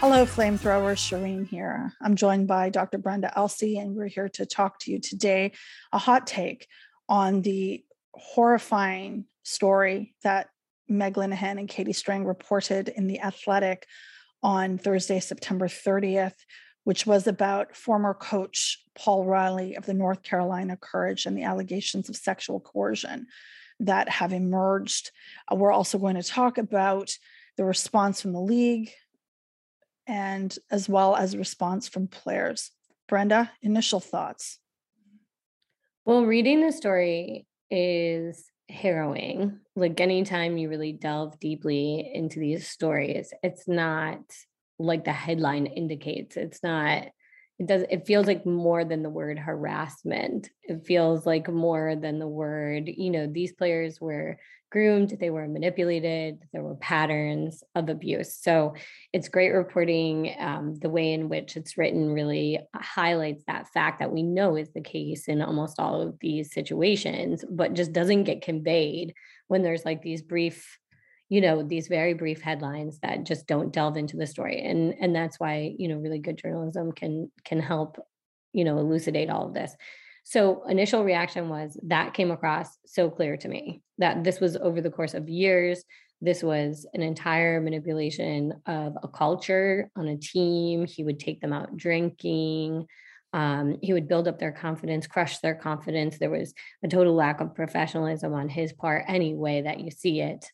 Hello, flamethrower. Shireen here. I'm joined by Dr. Brenda Elsey, and we're here to talk to you today a hot take on the horrifying story that Meg Linehan and Katie Strang reported in The Athletic on Thursday, September 30th, which was about former coach Paul Riley of the North Carolina Courage and the allegations of sexual coercion that have emerged. Uh, we're also going to talk about the response from the league, and as well as response from players. Brenda, initial thoughts. Well, reading the story is harrowing. Like anytime you really delve deeply into these stories, it's not like the headline indicates. It's not it does it feels like more than the word harassment it feels like more than the word you know these players were groomed they were manipulated there were patterns of abuse. So it's great reporting um, the way in which it's written really highlights that fact that we know is the case in almost all of these situations but just doesn't get conveyed when there's like these brief you know these very brief headlines that just don't delve into the story. And and that's why you know really good journalism can can help you know elucidate all of this so initial reaction was that came across so clear to me that this was over the course of years this was an entire manipulation of a culture on a team he would take them out drinking um, he would build up their confidence crush their confidence there was a total lack of professionalism on his part any way that you see it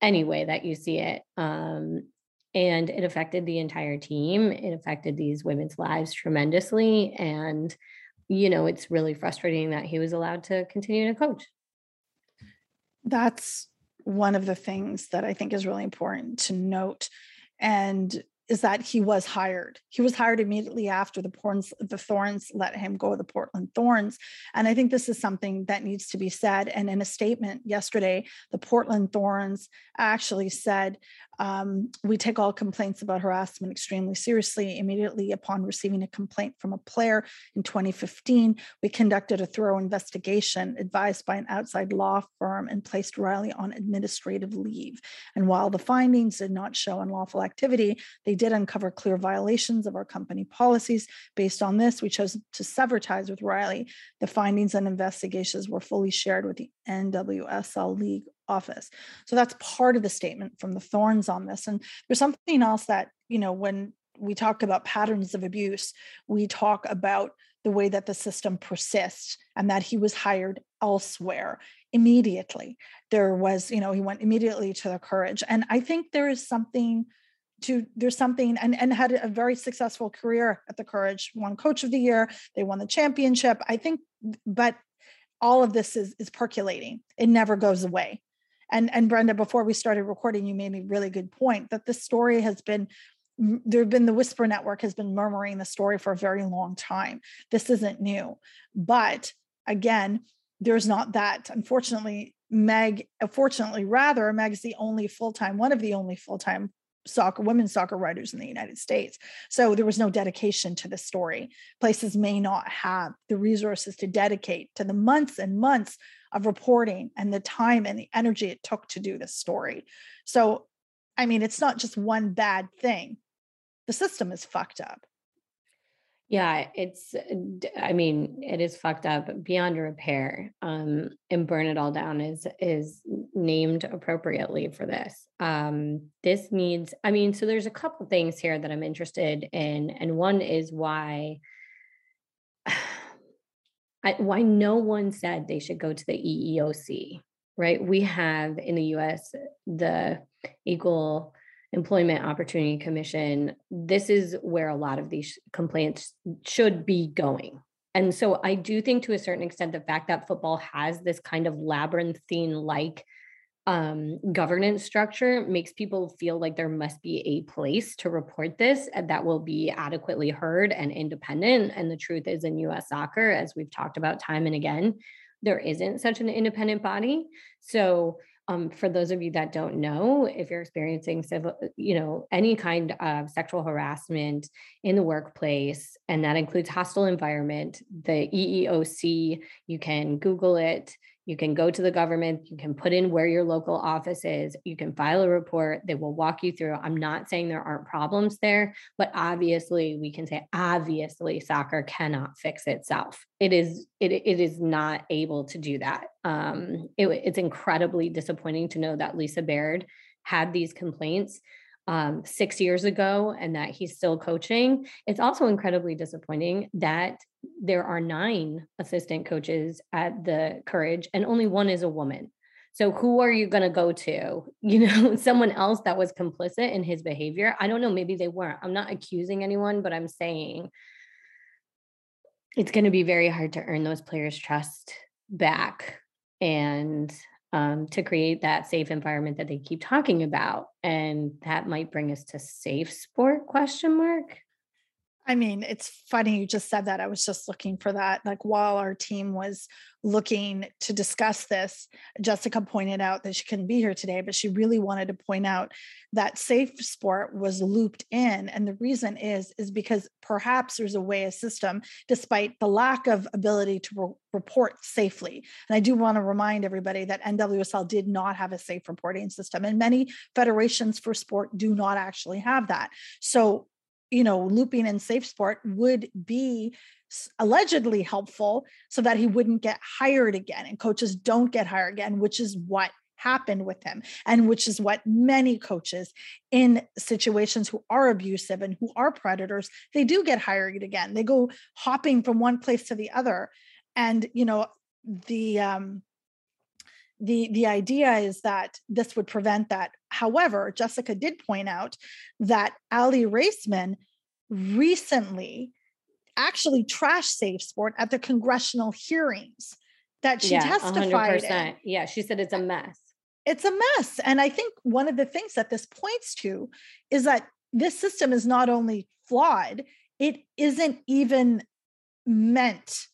any way that you see it. Um, and it affected the entire team. It affected these women's lives tremendously. And, you know, it's really frustrating that he was allowed to continue to coach. That's one of the things that I think is really important to note. And is that he was hired. He was hired immediately after the Porns, the Thorns let him go, the Portland Thorns. And I think this is something that needs to be said. And in a statement yesterday, the Portland Thorns actually said um, we take all complaints about harassment extremely seriously. Immediately upon receiving a complaint from a player in 2015, we conducted a thorough investigation advised by an outside law firm and placed Riley on administrative leave. And while the findings did not show unlawful activity, they did uncover clear violations of our company policies. Based on this, we chose to sever ties with Riley. The findings and investigations were fully shared with the NWSL League office. So that's part of the statement from the Thorns on this. And there's something else that, you know, when we talk about patterns of abuse, we talk about the way that the system persists and that he was hired elsewhere immediately. There was, you know, he went immediately to the courage. And I think there is something to there's something and and had a very successful career at the courage won coach of the year they won the championship. I think but all of this is is percolating. It never goes away. And and brenda before we started recording you made a really good point that this story has been there have been the whisper network has been murmuring the story for a very long time. This isn't new. But again there's not that. Unfortunately meg uh, fortunately rather meg's the only full-time one of the only full-time soccer women's soccer writers in the United States. So there was no dedication to the story. Places may not have the resources to dedicate to the months and months of reporting and the time and the energy it took to do this story. So I mean it's not just one bad thing. The system is fucked up. Yeah, it's, uh, I mean, it is fucked up beyond repair. Um, and burn it all down is is named appropriately for this. Um, this needs, I mean, so there's a couple things here that I'm interested in, and one is why I, why no one said they should go to the EEOC, right? We have in the US the Equal Employment Opportunity Commission, this is where a lot of these complaints should be going. And so I do think to a certain extent the fact that football has this kind of labyrinthine like um, governance structure makes people feel like there must be a place to report this that will be adequately heard and independent. And the truth is, in US soccer, as we've talked about time and again, there isn't such an independent body. So um, for those of you that don't know, if you're experiencing civil, you know, any kind of sexual harassment in the workplace, and that includes hostile environment, the EEOC, you can Google it. You can go to the government, you can put in where your local office is, you can file a report, they will walk you through. I'm not saying there aren't problems there, but obviously we can say obviously soccer cannot fix itself. It is it, it is not able to do that. Um, it, it's incredibly disappointing to know that Lisa Baird had these complaints um, six years ago and that he's still coaching. It's also incredibly disappointing that there are nine assistant coaches at the Courage and only one is a woman. So who are you going to go to? You know, someone else that was complicit in his behavior. I don't know. Maybe they weren't. I'm not accusing anyone, but I'm saying it's going to be very hard to earn those players' trust back. And um, to create that safe environment that they keep talking about and that might bring us to safe sport question mark I mean, it's funny you just said that. I was just looking for that. Like while our team was looking to discuss this, Jessica pointed out that she couldn't be here today, but she really wanted to point out that safe sport was looped in. And the reason is, is because perhaps there's a way, a system, despite the lack of ability to re- report safely. And I do want to remind everybody that NWSL did not have a safe reporting system, and many federations for sport do not actually have that. So you know, looping in safe sport would be allegedly helpful so that he wouldn't get hired again and coaches don't get hired again, which is what happened with him and which is what many coaches in situations who are abusive and who are predators they do get hired again. They go hopping from one place to the other and you know the um the the idea is that this would prevent that however jessica did point out that aly raisman recently actually trash safe sport at the congressional hearings that she yeah, testified 100%. In. yeah she said it's a mess it's a mess and i think one of the things that this points to is that this system is not only flawed it isn't even meant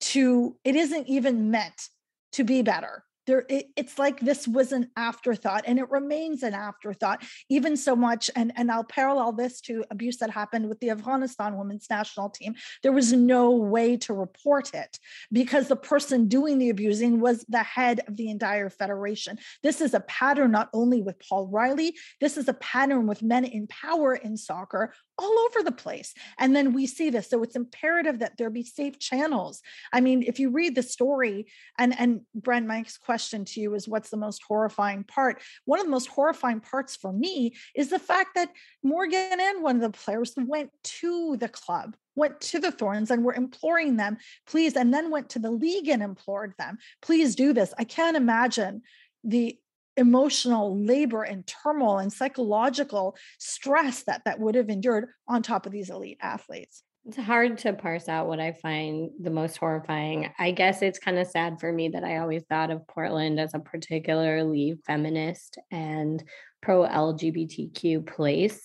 to it isn't even meant to be better there it, it's like this was an afterthought and it remains an afterthought even so much and and i'll parallel this to abuse that happened with the afghanistan women's national team. There was no way to report it because the person doing the abusing was the head of the entire federation. This is a pattern not only with paul riley this is a pattern with men in power in soccer all over the place. And then we see this. So it's imperative that there be safe channels. I mean, if you read the story, and and Brent, Mike's question to you is what's the most horrifying part? One of the most horrifying parts for me is the fact that Morgan and one of the players went to the club went to the Thorns and were imploring them, please, and then went to the league and implored them, please do this. I can't imagine the emotional labor and turmoil and psychological stress that that would have endured on top of these elite athletes. It's hard to parse out what i find the most horrifying. I guess it's kind of sad for me that i always thought of portland as a particularly feminist and pro lgbtq place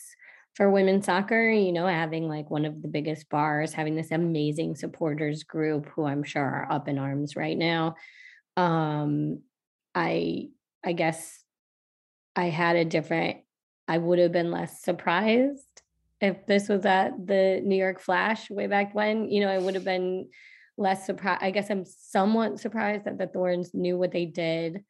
for women's soccer you know having like one of the biggest bars having this amazing supporters group who i'm sure are up in arms right now. Um i I guess I had a different, I would have been less surprised if this was at the New York Flash way back when. You know, I would have been less surprised. I guess I'm somewhat surprised that the Thorns knew what they did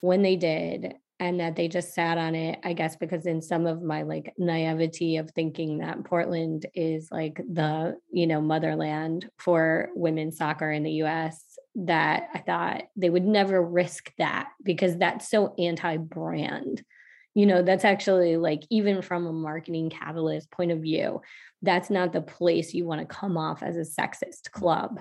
when they did and that they just sat on it i guess because in some of my like naivety of thinking that portland is like the you know motherland for women's soccer in the us that I thought they would never risk that because that's so anti brand. You know, that's actually like, even from a marketing catalyst point of view, that's not the place you want to come off as a sexist club.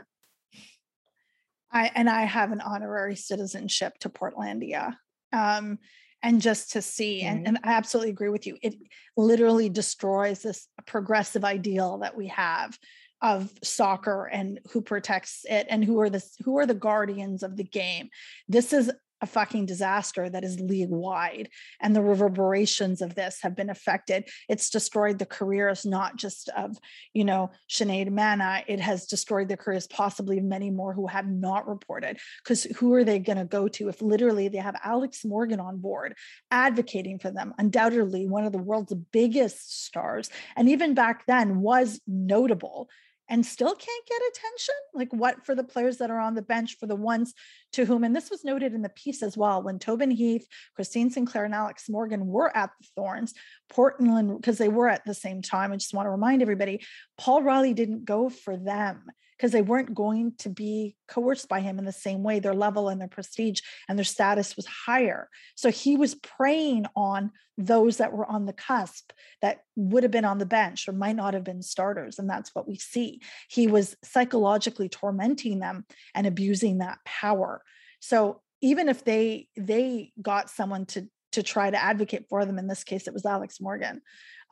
I and I have an honorary citizenship to Portlandia. Um, and just to see, mm-hmm. and, and I absolutely agree with you, it literally destroys this progressive ideal that we have of soccer and who protects it and who are the who are the guardians of the game. This is a fucking disaster that is league wide and the reverberations of this have been affected. It's destroyed the careers not just of you know Sinead Mana it has destroyed the careers possibly of many more who have not reported because who are they going to go to if literally they have Alex Morgan on board advocating for them? Undoubtedly one of the world's biggest stars and even back then was notable and still can't get attention? Like what for the players that are on the bench, for the ones to whom, and this was noted in the piece as well, when Tobin Heath, Christine Sinclair, and Alex Morgan were at the Thorns, Portland, because they were at the same time. I just want to remind everybody, Paul Riley didn't go for them because they weren't going to be coerced by him in the same way. Their level and their prestige and their status was higher. So he was preying on those that were on the cusp that would have been on the bench or might not have been starters. And that's what we see. He was psychologically tormenting them and abusing that power. So even if they they got someone to to try to advocate for them, in this case it was Alex Morgan,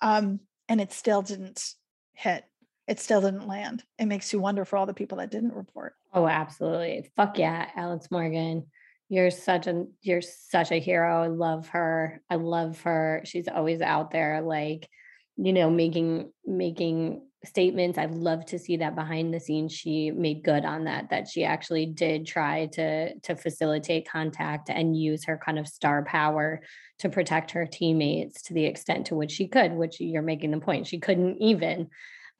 um, and it still didn't hit it still didn't land. It makes you wonder for all the people that didn't report. Oh, absolutely. Fuck yeah, Alex Morgan. You're such a you're such a hero. I love her. I love her. She's always out there like, you know, making making statements. I'd love to see that behind the scenes she made good on that that she actually did try to to facilitate contact and use her kind of star power to protect her teammates to the extent to which she could, which you're making the point. She couldn't even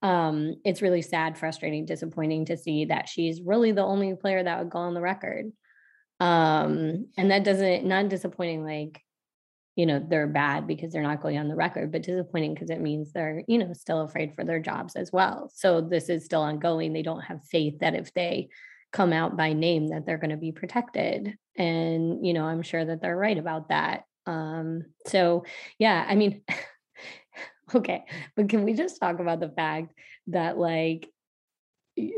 um, it's really sad, frustrating, disappointing to see that she's really the only player that would go on the record. Um, and that doesn't not disappointing like you know they're bad because they're not going on the record but disappointing because it means they're you know still afraid for their jobs as well. So this is still ongoing. They don't have faith that if they come out by name that they're going to be protected. And you know i'm sure that they're right about that. Um so yeah i mean Okay, but can we just talk about the fact that like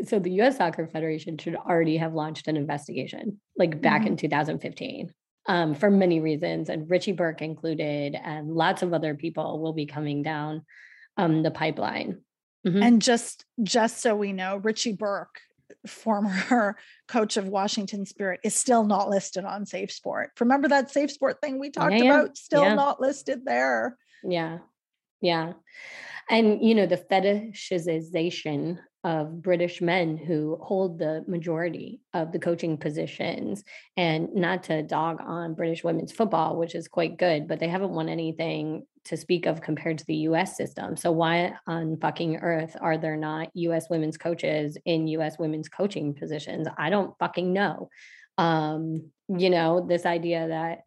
so the US Soccer Federation should already have launched an investigation like back mm-hmm. in 2015 um, for many reasons and Richie Burke included and lots of other people will be coming down um, the pipeline. Mm-hmm. And just just so we know, Richie Burke, former coach of Washington Spirit, is still not listed on Safe Sport. Remember that Safe Sport thing we talked yeah, about? Still yeah. not listed there. Yeah. Yeah. And, you know, the fetishization of British men who hold the majority of the coaching positions, and not to dog on British women's football, which is quite good, but they haven't won anything to speak of compared to the US system. So, why on fucking earth are there not US women's coaches in US women's coaching positions? I don't fucking know. Um, you know, this idea that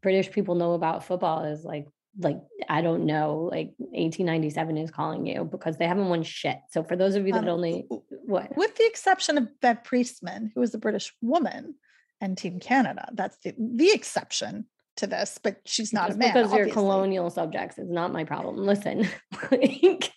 British people know about football is like like I don't know, like 1897 is calling you because they haven't won shit. So for those of you that um, only what with the exception of Bev Priestman, who is a British woman and Team Canada, that's the the exception to this, but she's not Just a man. Because you're colonial subjects is not my problem. Listen, like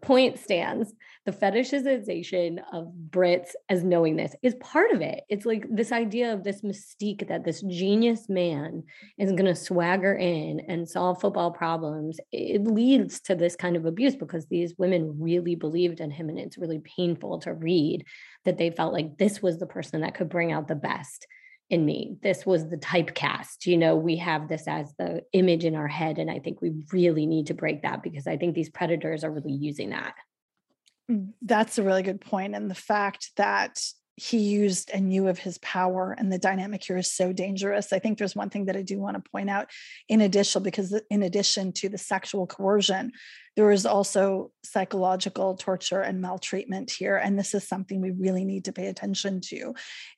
point stands the fetishization of Brits as knowing this is part of it. It's like this idea of this mystique that this genius man is going to swagger in and solve football problems. It leads to this kind of abuse because these women really believed in him. And it's really painful to read that they felt like this was the person that could bring out the best in me. This was the typecast. You know, we have this as the image in our head. And I think we really need to break that because I think these predators are really using that. That's a really good point. And the fact that he used and knew of his power and the dynamic here is so dangerous. I think there's one thing that I do want to point out in addition, because in addition to the sexual coercion, there is also psychological torture and maltreatment here. And this is something we really need to pay attention to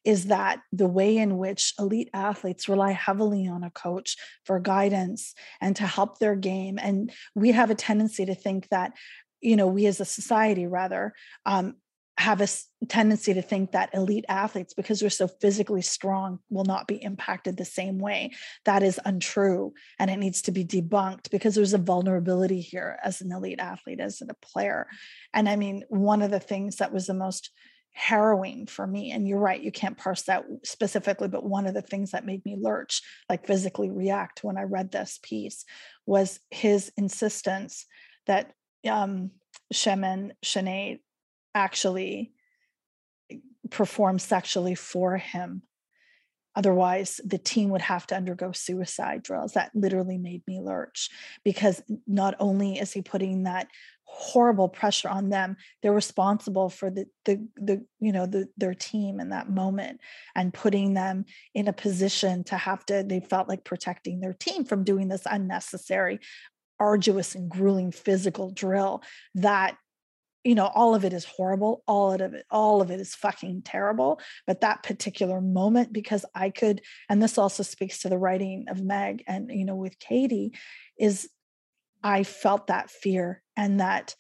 is that the way in which elite athletes rely heavily on a coach for guidance and to help their game. And we have a tendency to think that you know we as a society rather um, have a tendency to think that elite athletes because they're so physically strong will not be impacted the same way. That is untrue and it needs to be debunked because there's a vulnerability here as an elite athlete as a player. And i mean one of the things that was the most harrowing for me and you're right you can't parse that specifically but one of the things that made me lurch like physically react when i read this piece was his insistence that um, Shim and Sinead actually perform sexually for him. Otherwise, the team would have to undergo suicide drills. That literally made me lurch because not only is he putting that horrible pressure on them, they're responsible for the the the you know the their team in that moment and putting them in a position to have to. They felt like protecting their team from doing this unnecessary arduous and grueling physical drill that you know all of it is horrible all of it all of it is fucking terrible but that particular moment because i could and this also speaks to the writing of meg and you know with katie is i felt that fear and that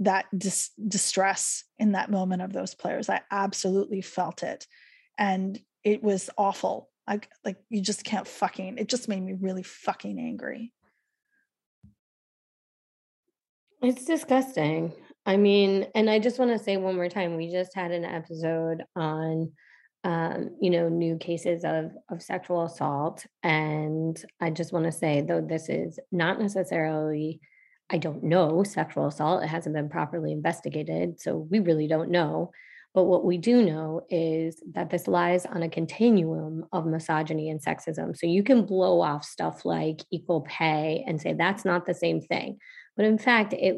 that dis- distress in that moment of those players. I absolutely felt it and it was awful. Like like you just can't fucking it just made me really fucking angry it's disgusting I mean, and I just want to say one more time, we just had an episode on um, you know, new cases of of sexual assault. And I just want to say, though this is not necessarily, I don't know, sexual assault, it hasn't been properly investigated. So we really don't know. But what we do know is that this lies on a continuum of misogyny and sexism. So you can blow off stuff like equal pay and say that's not the same thing. But in fact, it,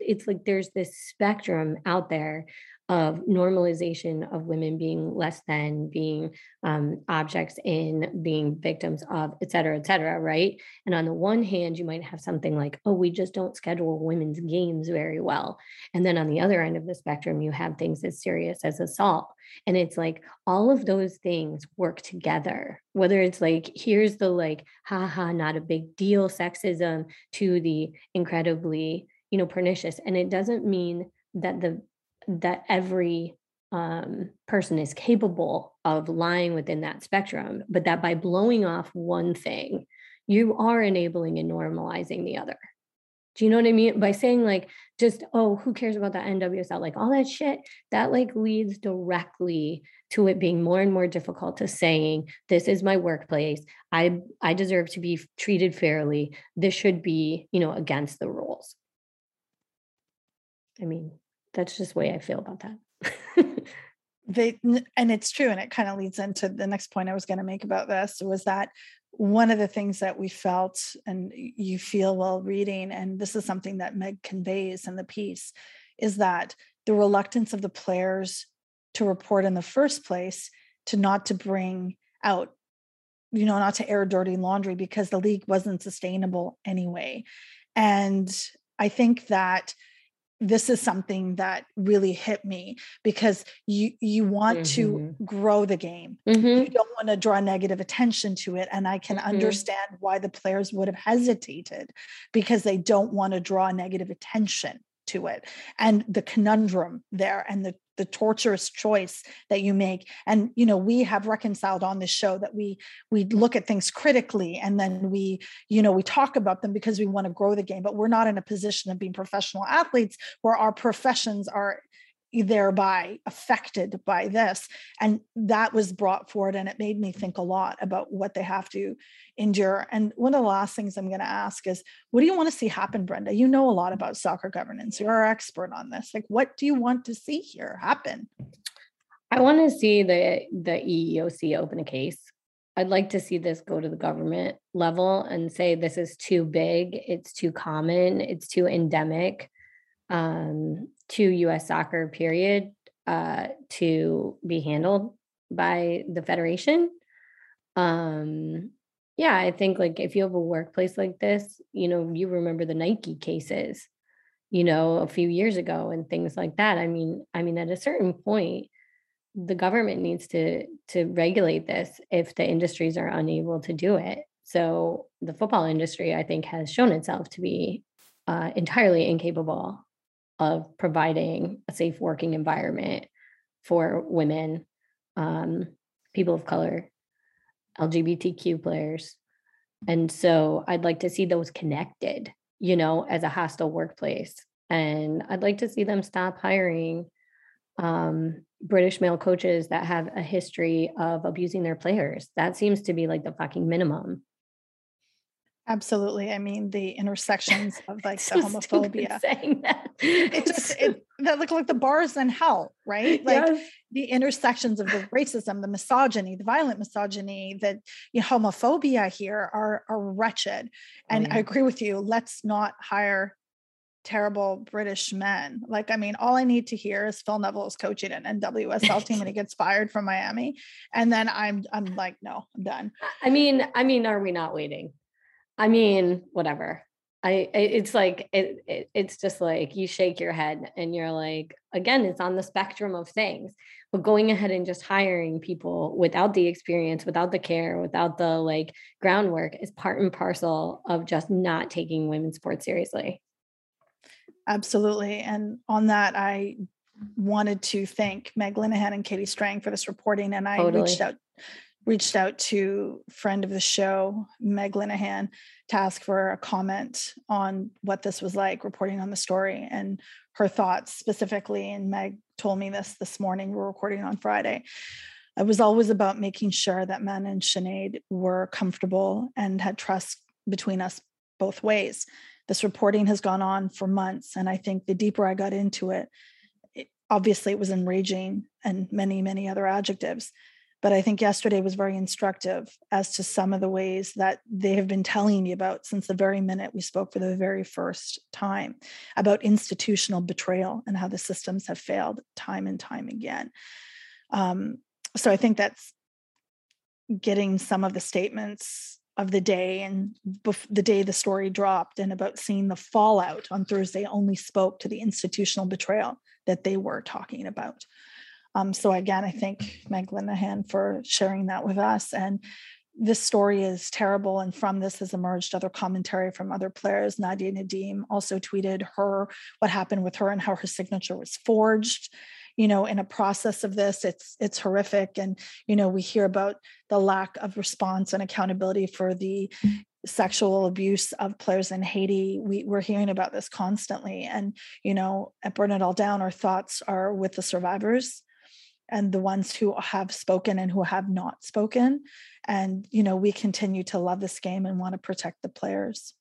it's like there's this spectrum out there of normalization of women being less than, being um, objects in, being victims of, et cetera, et cetera, right? And on the one hand, you might have something like, oh, we just don't schedule women's games very well. And then on the other end of the spectrum, you have things as serious as assault. And it's like all of those things work together, whether it's like, here's the like, haha, not a big deal sexism to the incredibly, you know, pernicious. And it doesn't mean that the that every um, person is capable of lying within that spectrum, but that by blowing off one thing, you are enabling and normalizing the other. Do you know what I mean? By saying like just, oh, who cares about that NWSL? Like all that shit, that like leads directly to it being more and more difficult to saying, this is my workplace. I I deserve to be treated fairly. This should be, you know, against the rules. I mean, that's just the way I feel about that. they and it's true and it kind of leads into the next point i was going to make about this was that one of the things that we felt and you feel while reading and this is something that meg conveys in the piece is that the reluctance of the players to report in the first place to not to bring out you know not to air dirty laundry because the league wasn't sustainable anyway and i think that this is something that really hit me because you you want mm-hmm. to grow the game mm-hmm. you don't want to draw negative attention to it and i can mm-hmm. understand why the players would have hesitated because they don't want to draw negative attention to it and the conundrum there and the the torturous choice that you make. And you know we have reconciled on this show that we we look at things critically and then we you know we talk about them because we want to grow the game but we're not in a position of being professional athletes where our professions are thereby affected by this and that was brought forward and it made me think a lot about what they have to endure and one of the last things i'm going to ask is what do you want to see happen brenda? You know a lot about soccer governance you're our expert on this like what do you want to see here happen? I want to see the the eeoc open a case. I'd like to see this go to the government level and say this is too big, it's too common, it's too endemic. Um, to US soccer, period, uh, to be handled by the federation. Um, yeah, I think like if you have a workplace like this, you know, you remember the Nike cases, you know, a few years ago and things like that. I mean, I mean, at a certain point, the government needs to to regulate this if the industries are unable to do it. So the football industry, I think, has shown itself to be uh, entirely incapable of providing a safe working environment for women, um, people of color, LGBTQ players. And so I'd like to see those connected, you know, as a hostile workplace. And I'd like to see them stop hiring um, British male coaches that have a history of abusing their players. That seems to be like the fucking minimum. Absolutely. I mean, the intersections of like the homophobia. Saying that. it just it, that look like the bars in hell, right? Like yes. the intersections of the racism, the misogyny, the violent misogyny, the you know, homophobia here are are wretched. Oh, and oh, yeah. I agree with you. Let's not hire terrible British men. Like, I mean, all I need to hear is Phil Neville is coaching an NWSL team and he gets fired from Miami. And then I'm I'm like, no, I'm done. I mean, I mean, are we not waiting? I mean, whatever. I it's like it, it, it's just like you shake your head and you're like again it's on the spectrum of things but going ahead and just hiring people without the experience without the care without the like groundwork is part and parcel of just not taking women's sports seriously absolutely and on that I wanted to thank Meg Linehan and Katie Strang for this reporting and I totally. reached out reached out to friend of the show, Meg Linehan, to ask for a comment on what this was like reporting on the story and her thoughts specifically. And Meg told me this this morning. We're recording on Friday. It was always about making sure that men and Sinead were comfortable and had trust between us both ways. This reporting has gone on for months. And I think the deeper I got into it, it obviously it was enraging and many, many other adjectives but I think yesterday was very instructive as to some of the ways that they have been telling me about since the very minute we spoke for the very first time about institutional betrayal and how the systems have failed time and time again. Um, so I think that's getting some of the statements of the day and bef- the day the story dropped and about seeing the fallout on Thursday only spoke to the institutional betrayal that they were talking about. Um, so again, I thank Meg Linehan for sharing that with us. And this story is terrible. And from this has emerged other commentary from other players. Nadia Nadim also tweeted her what happened with her and how her signature was forged you know in a process of this it's it's horrific and you know we hear about the lack of response and accountability for the sexual abuse of players in Haiti. We, we're hearing about this constantly. And, you know, at Burn It All Down, our thoughts are with the survivors and the ones who have spoken and who have not spoken. And you know we continue to love this game and want to protect the players